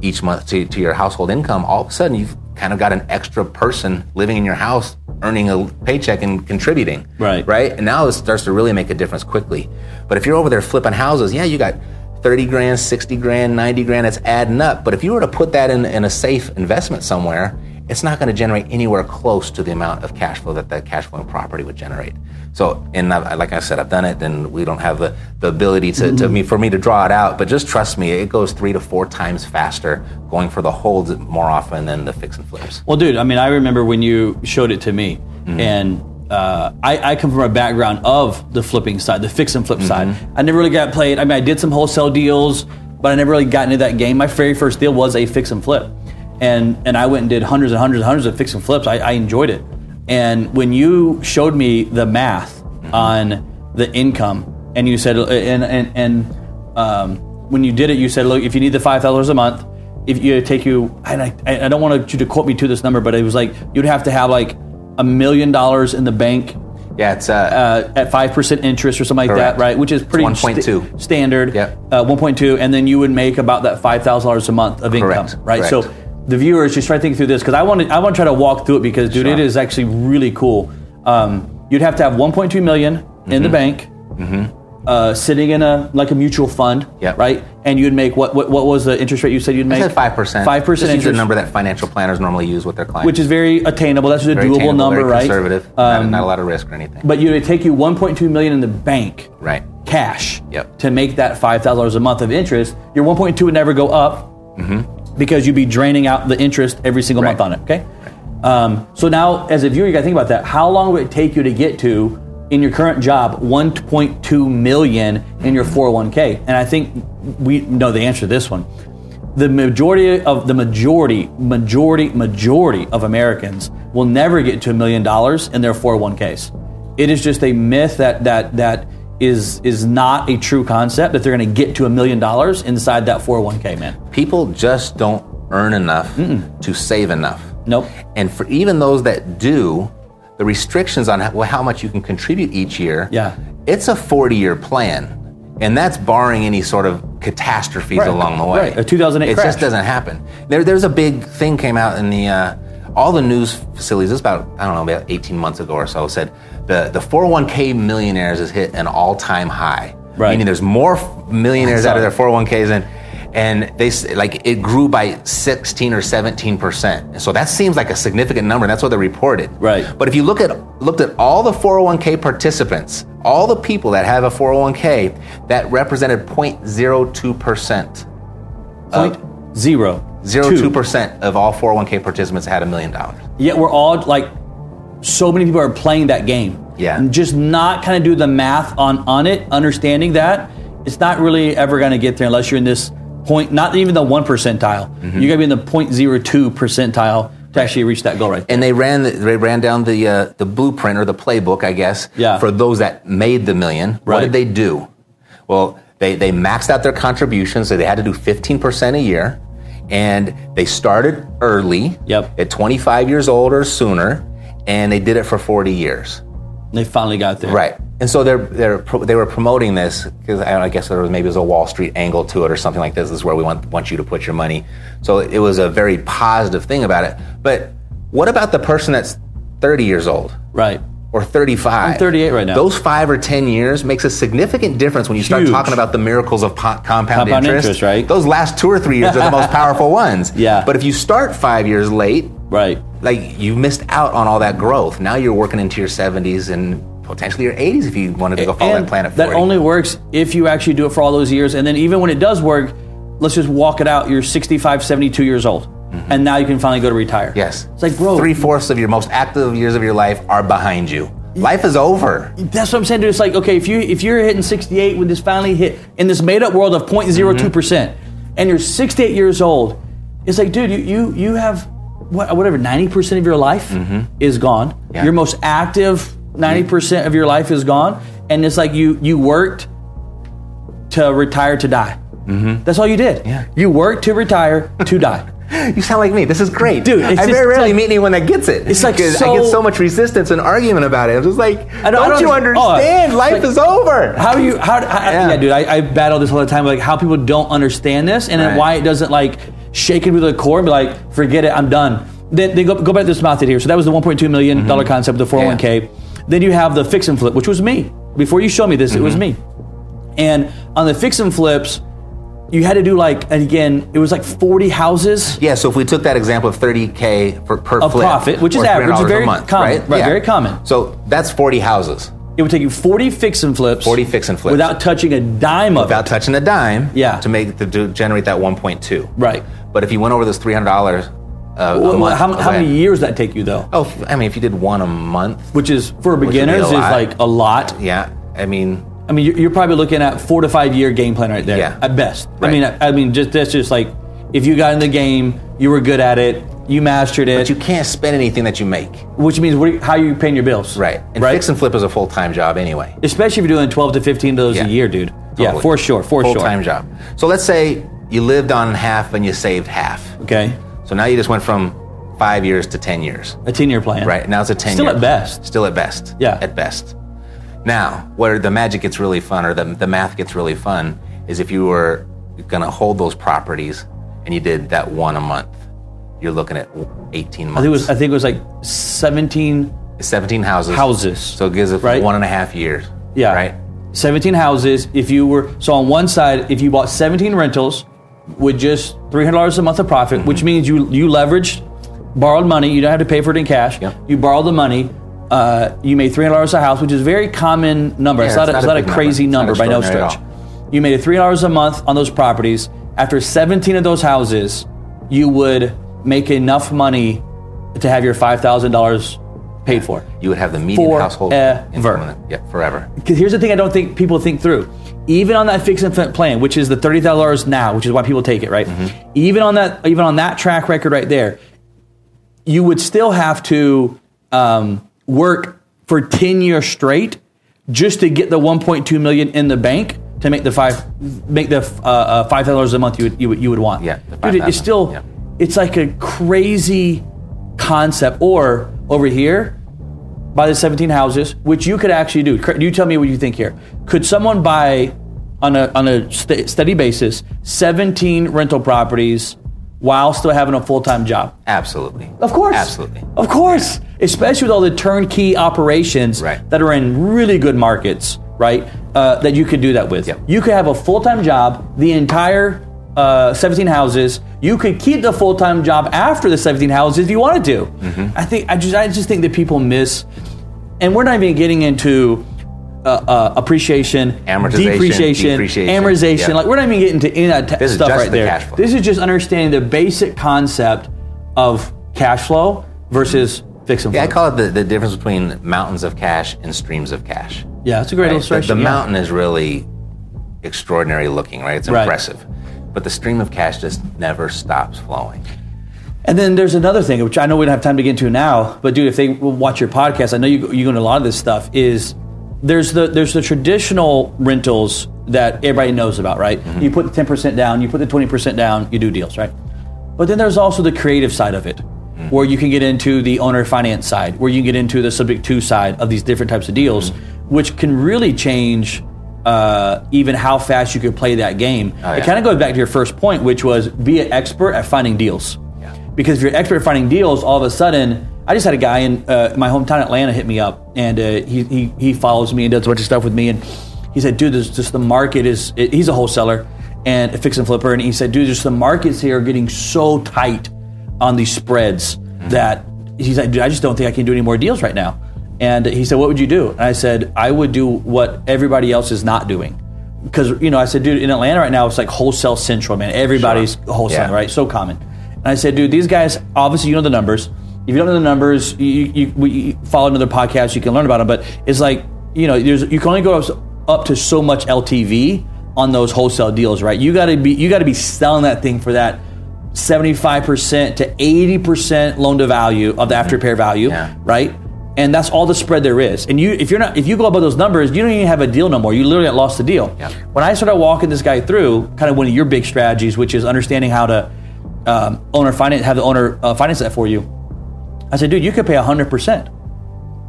each month to, to your household income. All of a sudden, you've kind of got an extra person living in your house, earning a paycheck and contributing. Right. Right. And now it starts to really make a difference quickly. But if you're over there flipping houses, yeah, you got. 30 grand, 60 grand, 90 grand, it's adding up. But if you were to put that in, in a safe investment somewhere, it's not going to generate anywhere close to the amount of cash flow that that cash flowing property would generate. So, and I, like I said, I've done it, and we don't have the, the ability to, to mm-hmm. me for me to draw it out. But just trust me, it goes three to four times faster going for the holds more often than the fix and flips. Well, dude, I mean, I remember when you showed it to me, mm-hmm. and uh, I, I come from a background of the flipping side, the fix and flip mm-hmm. side. I never really got played. I mean, I did some wholesale deals, but I never really got into that game. My very first deal was a fix and flip, and and I went and did hundreds and hundreds and hundreds of fix and flips. I, I enjoyed it, and when you showed me the math on the income, and you said, and and and um, when you did it, you said, look, if you need the five thousand dollars a month, if you take you, and I, I don't want you to quote me to this number, but it was like you'd have to have like a million dollars in the bank Yeah, it's uh, uh, at five percent interest or something like Correct. that, right? Which is pretty 1.2. standard. Yep. Uh, one point two, and then you would make about that five thousand dollars a month of Correct. income, right? Correct. So the viewers just try to think through this because I want to I want to try to walk through it because dude, Sure. it is actually really cool. Um, you'd have to have one point two million in the Mm-hmm. bank. Uh, sitting in a like a mutual fund, Yep. right? And you'd make what, what what was the interest rate you said you'd I make? said five percent. Five percent is the number that financial planners normally use with their clients, which is very attainable. That's a very doable number, very right? Conservative, Um, not, not a lot of risk or anything. But you would take you 1.2 million in the bank, right. cash, Yep. to make that five thousand dollars a month of interest. Your 1.2 would never go up because you'd be draining out the interest every single month Mm-hmm. On it. Okay. Um, so now, as a viewer, you got to think about that. How long would it take you to get to in your current job 1.2 million in your 401k? And I think we know the answer to this one. The majority of the majority, majority, majority of Americans will never get to a million dollars in their 401ks. It is just a myth that that that is is not a true concept that they're going to get to a million dollars inside that 401k, man. People just don't earn enough to save enough. Nope. And for even those that do, the restrictions on how, how much you can contribute each year, Yeah. it's a 40 year plan. And that's barring any sort of catastrophes Right. along the way. Right. A 2008 It crash. just doesn't happen. There, there's a big thing came out in the, uh, all the news facilities, this is about, I don't know, about 18 months ago or so, said the, the 401k millionaires has hit an all time high. Right. Meaning there's more millionaires out of their 401ks than and they like it grew by 16 or 17 percent. So that seems like a significant number. And that's what they reported. Right. But if you look at looked at all the 401k participants, all the people that have a 401k, that represented 0.02%. Point 0.02% of all 401k participants had a million dollars. Yet we're all like, so many people are playing that game. Yeah. And just not kind of do the math on on it, understanding that it's not really ever going to get there unless you're in this point, not even the one percentile. Mm-hmm. You got to be in the 0.02 percentile to actually reach that goal right there. And they ran the, they ran down the uh, the blueprint or the playbook, I guess, Yeah. for those that made the million. What did they do? Well, they they maxed out their contributions, so they had to do 15% a year, and they started early, Yep. at 25 years old or sooner, and they did it for 40 years. they finally got there. Right. And so they're, they're they were promoting this because I, I guess there was maybe was a Wall Street angle to it or something like this. This is where we want want you to put your money. So it was a very positive thing about it. But what about the person that's 30 years old Right. or 35? I'm 38 right now. Those five or 10 years makes a significant difference when you start Huge. talking about the miracles of po- compound, Compound interest. interest, right? Those last two or three years are the most powerful ones. Yeah. But if you start five years late, Right. like you missed out on all that growth. Now you're working into your 70s and potentially your 80s if you wanted to go follow and that planet that 40. only works if you actually do it for all those years. And then even when it does work, let's just walk it out. You're 65, 72 years old. And now you can finally go to retire. Mm-hmm. yes. It's like, bro. Three fourths of your most active years of your life are behind you. Life is over. That's what I'm saying. Dude. It's like, okay, if you if you're hitting 68 when this finally hit in this made up world of 0.02 percent, Mm-hmm. and you're 68 years old, it's like, dude, you you you have what, whatever 90 percent of your life is gone. Mm-hmm. Yeah. Your most active 90 percent of your life is gone, and it's like you you worked to retire to die. That's all you did. Mm-hmm. Yeah. You worked to retire to die. You sound like me. This is great. Dude, it's I just very rarely like- meet anyone that gets it. It's like so- I get so much resistance and argument about it. I'm just like, I don't, don't- you I don't- oh, understand? Life like- is over. How do you? How? how yeah. Yeah. dude. I, I battle this all the time. Like how people don't understand this, and then Right. why it doesn't like shake it to the core and be like, forget it, I'm done. Then they go go back to this it here. So that was the 1.2 million Mm-hmm. concept of the 401k. Then you have the fix and flip, which was me. Before you showed me this, it was me. Mm-hmm. And on the fix and flips, you had to do like and again, it was like 40 houses. Yeah, so if we took that example of 30K for, per Of flip, profit, which is average, $300 very month, common, right? right, very common. So that's 40 houses It would take you 40 fix and flips. 40 fix and flips. Without touching a dime of it without touching a dime Yeah. to make to generate that 1.2. Right. But if you went over this $300 uh, Well, month, how, how many years that take you though? Oh, I mean, if you did one a month, which is for be beginners is like a lot. yeah. I mean, I mean, you're, probably looking at four to five year game plan right there. Yeah. at best. I mean, I, I mean, just that's just like if you got in the game, you were good at it, you mastered it, but you can't spend anything that you make, which means what, are you- how are you paying your bills? right? And right. fix and flip is a full time job anyway. Especially if you're doing 12 to 15 dollars Yeah. a year, dude. Yeah, for sure, for full sure. time job. So let's say you lived on half and you saved half. Okay, So now you just went from five years to 10 years. a 10 year plan. Right now it's a ten. Still year at best. Still at best. Yeah. At best. Now, where the magic gets really fun, or the the math gets really fun, is if you were going to hold those properties and you did that one a month. You're looking at 18 months. I think it was I think it was like 17 17 houses. Houses. So it gives it Right. one and a half years. Yeah. Right. 17 houses. If you were so on one side, if you bought 17 rentals with just $300 a month of profit, Mm-hmm. which means you you leveraged, borrowed money. You don't have to pay for it in cash. You borrow the money. Uh, you made $300 a house, which is a very common number. Yeah, it's not, it's a, it's not not a crazy number. number, by no stretch. You made a $300 a month on those properties. After 17 of those houses, you would make enough money to have your $5,000 paid for. You would have the median household income. Yeah, forever. Because here's the thing I don't think people think through. Even on that fixed and flip plan, which is the thirty thousand dollars now, which is why people take it, right? Even on that, even on that track record right there, you would still have to um, work for ten years straight just to get the one point two million in the bank to make the five make the uh, uh, five thousand dollars a month you would, you would you would want. Yeah, Dude, it's still yeah. it's like a crazy concept. Or over here, buy the 17 houses, which you could actually do. You tell me what you think here. Could someone buy on a on a st- steady basis 17 rental properties while still having a full time job? Absolutely. Of course, Absolutely. of course. Especially with all the turnkey operations Right. that are in really good markets, right? Uh, that you could do that with. Yep. You could have a full time job, the entire uh, 17 houses. You could keep the full time job after the 17 houses if you wanted to. Mm-hmm. I think I just I just think that people miss, and we're not even getting into uh, uh, appreciation, Amortization, depreciation, depreciation, amortization. yeah. Like we're not even getting into any of that t- stuff right the there. cash flow. This is just understanding the basic concept of cash flow versus fix and Yeah, I call it the, the difference between mountains of cash and streams of cash. yeah, that's a great right? The, illustration. the yeah. mountain is really extraordinary looking, right? It's Right. But the stream of cash just never stops flowing. And then there's another thing, which I know we don't have time to get into now, but dude, if they watch your podcast, I know you you go into a lot of this stuff. Is there's the there's the traditional rentals that everybody knows about, right? Mm-hmm. You put the ten percent down, you put the twenty percent down, you do deals, right? But then there's also the creative side of it, Mm-hmm. where you can get into the owner finance side, where you can get into the subject to side of these different types of deals, Mm-hmm. which can really change uh, even how fast you could play that game. Oh, It kind of goes back to your first point, which was be an expert at finding deals. Yeah. Because if you're an expert at finding deals, all of a sudden, I just had a guy in uh, my hometown Atlanta hit me up, and uh, he, he he follows me and does a bunch of stuff with me, and he said, "Dude, there's just the market is." It, he's a wholesaler and a fix and flipper, and he said, "Dude, just the markets here are getting so tight on these spreads that he's like, dude, I just don't think I can do any more deals right now." And he said, "What would you do?" And I said, "I would do what everybody else is not doing." Because you know, I said, dude, in Atlanta right now, it's like wholesale central, man. Everybody's wholesale, Yeah. right? So common. And I said, dude, these guys, obviously, you know the numbers. If you don't know the numbers, you, you, we you follow another podcast, you can learn about them. But it's like, you know, there's, you can only go up, up to so much LTV on those wholesale deals, right? You got to be, you got to be selling that thing for that 75% to 80% loan to value of the after repair value, Yeah. right? And that's all the spread there is. And you, if you're not, if you go above those numbers, you don't even have a deal no more. You literally lost the deal. Yeah. When I started walking this guy through, kind of one of your big strategies, which is understanding how to um, owner finance, have the owner uh, finance that for you. I said, dude, you could pay hundred percent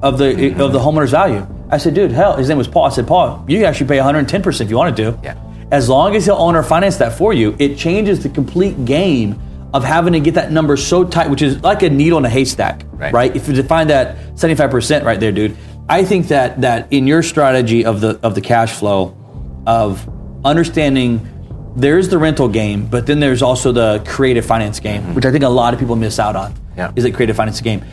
of the Mm-hmm. of the homeowner's value. I said, dude, hell, his name was Paul. I said, Paul, you could actually pay 110 percent if you wanted to. Yeah. As long as he'll owner finance that for you, it changes the complete game of having to get that number so tight, which is like a needle in a haystack, Right. If you define that 75 percent right there, dude, I think that that in your strategy of the of the cash flow, of understanding there's the rental game, but then there's also the creative finance game, which I think a lot of people miss out on. Mm-hmm. Yeah. Is it creative finance game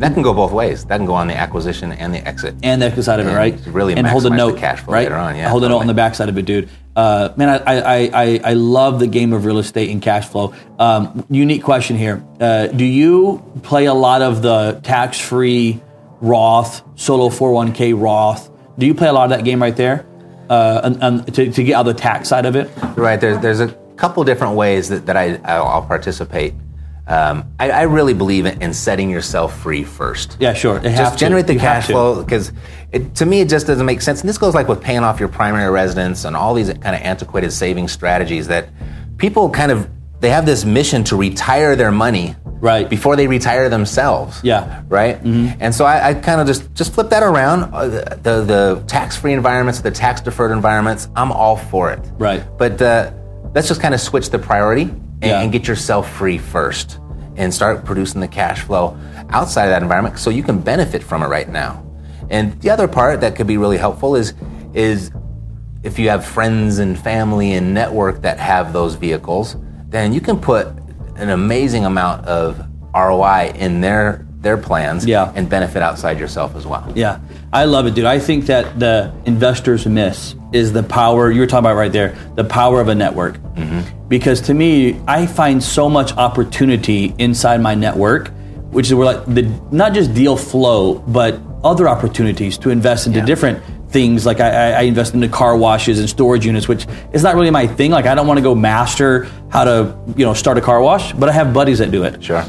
That can go both ways. That can go on the acquisition and the exit. and the extra side of it, right? really and hold a note, cash flow right? later on, yeah, hold a note on totally. the backside of it, dude. Uh, man, I, I, I, I love the game of real estate and cash flow. Um, unique question here: uh, Do you play a lot of the tax-free Roth, solo 401k Roth? Do you play a lot of that game right there uh, and, and to, to get out the tax side of it? Right. There's there's a couple different ways that, that I I'll participate. Um, I, I really believe in, in setting yourself free first. Yeah, sure. Have Just to. generate the You cash flow because to me it just doesn't make sense. And this goes like with paying off your primary residence and all these kind of antiquated saving strategies that people kind of they have this mission to retire their money Right. before they retire themselves. Yeah. Right. And so I, I kind of just just flip that around. Uh, the the tax free environments, the tax deferred environments. I'm all for it. Right. But uh, let's just kind of switch the priority and, Yeah. and get yourself free first, and start producing the cash flow outside of that environment so you can benefit from it right now. And the other part that could be really helpful is is if you have friends and family and network that have those vehicles, then you can put an amazing amount of ROI in their their plans Yeah. and benefit outside yourself as well. Yeah, I love it, dude. I think that the investors miss is the power you were talking about right there, the power of a network. Mm-hmm. Because to me, I find so much opportunity inside my network, which is where like the not just deal flow, but other opportunities to invest into Yeah. different things. Like I, I- I invest into car washes and storage units, which is not really my thing. Like I don't want to go master how to you know start a car wash, but I have buddies that do it Sure.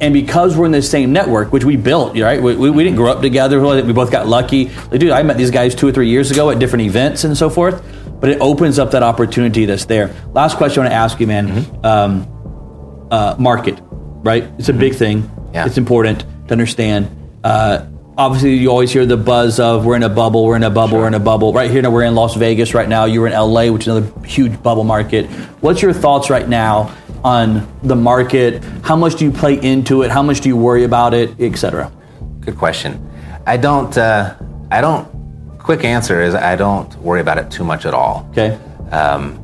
And because we're in the same network, which we built, right? We, we, we didn't grow up together. We both got lucky. Like, dude, I met these guys two or three years ago at different events and so forth. But it opens up that opportunity that's there. Last question I want to ask you, man. Um, uh, market, right? It's a big thing. Yeah. It's important to understand. Uh, obviously, you always hear the buzz of we're in a bubble, we're in a bubble, we're in a bubble. Right here, now we're in Las Vegas right now. You're in LA, which is another huge bubble market. What's your thoughts right now on the market? How much do you play into it? How much do you worry about it, et cetera? Good question. I don't. Uh, I don't. Quick answer is I don't worry about it too much at all. Okay. Um,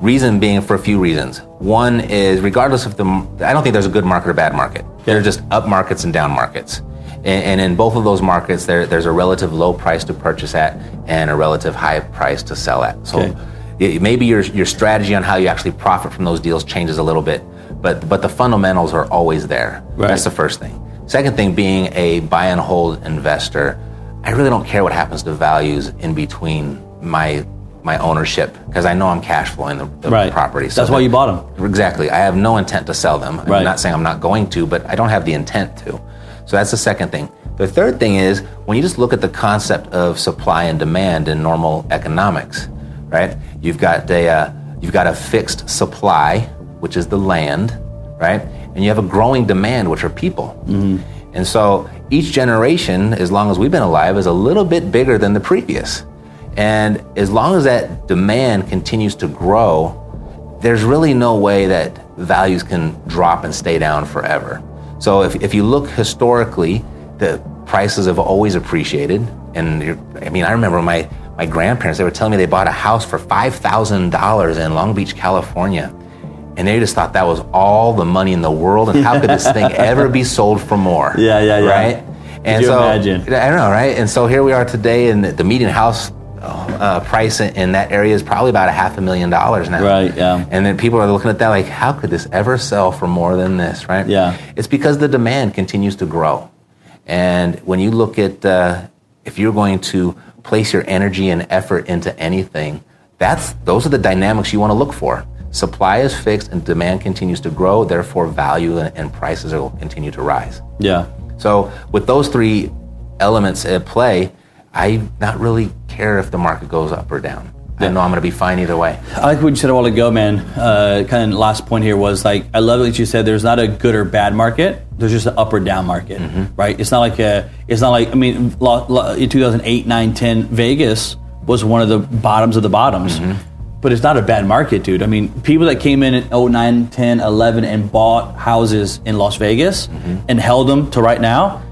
reason being for a few reasons. One is regardless of the, I don't think there's a good market or bad market. There are just up markets and down markets. And, and in both of those markets, there, there's a relative low price to purchase at and a relative high price to sell at. So Okay. it- maybe your, your strategy on how you actually profit from those deals changes a little bit, but, but the fundamentals are always there. Right. That's the first thing. Second thing, being a buy and hold investor, I really don't care what happens to values in between my my ownership because I know I'm cash flowing the, the Right. property. That's why you bought them. Exactly. I have no intent to sell them. Right. I'm not saying I'm not going to, but I don't have the intent to. So that's the second thing. The third thing is when you just look at the concept of supply and demand in normal economics, right? You've got a uh, you've got a fixed supply, which is the land, right? And you have a growing demand, which are people. And so each generation, as long as we've been alive, is a little bit bigger than the previous. And as long as that demand continues to grow, there's really no way that values can drop and stay down forever. So if, if you look historically, the prices have always appreciated. And you're, I mean, I remember my, my grandparents, they were telling me they bought a house for $5,000 in Long Beach, California. And they just thought that was all the money in the world. And how could this thing ever be sold for more? Yeah, yeah, yeah. Right? And you so, imagine? I don't know, right? And so here we are today, and the, the median house uh, price in, in that area is probably about a half a million dollars now. Right, yeah. And then people are looking at that like, how could this ever sell for more than this, right? Yeah. It's because the demand continues to grow. And when you look at, uh, if you're going to place your energy and effort into anything, that's those are the dynamics you want to look for. Supply is fixed and demand continues to grow, therefore value and, and prices will continue to rise. Yeah. So with those three elements at play, I not really care if the market goes up or down. I know I'm going to be fine either way. I like what you said a while ago, man. Uh, kind of last point here was like, I love what you said. There's not a good or bad market. There's just an up or down market, mm-hmm. right? It's not like a. It's not like I mean, lo, lo, in 2008, 9, 10, Vegas was one of the bottoms of the bottoms. Mm-hmm. But it's not a bad market, dude. I mean, people that came in at 09, 10, 11 and bought houses in Las Vegas mm-hmm. and held them to right now,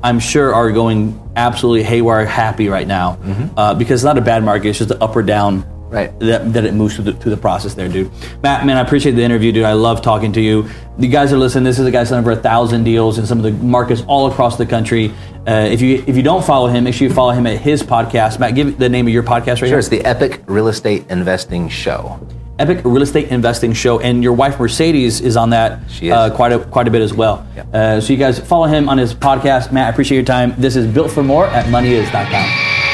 I'm sure are going absolutely haywire happy right now uh, because it's not a bad market. It's just the up or down Right. that, that it moves through the, through the process there, dude. Matt, man, I appreciate the interview, dude. I love talking to you. You guys are listening. This is a guy selling over a thousand deals in some of the markets all across the country. Uh, if you if you don't follow him, make sure you follow him at his podcast. Matt, give the name of your podcast right Sure, here. it's the Epic Real Estate Investing Show. Epic Real Estate Investing Show, and your wife Mercedes is on that is. Uh, quite a quite a bit as well. Yep. Uh, so you guys follow him on his podcast. Matt, I appreciate your time. This is Built for More at MoneyIs.com.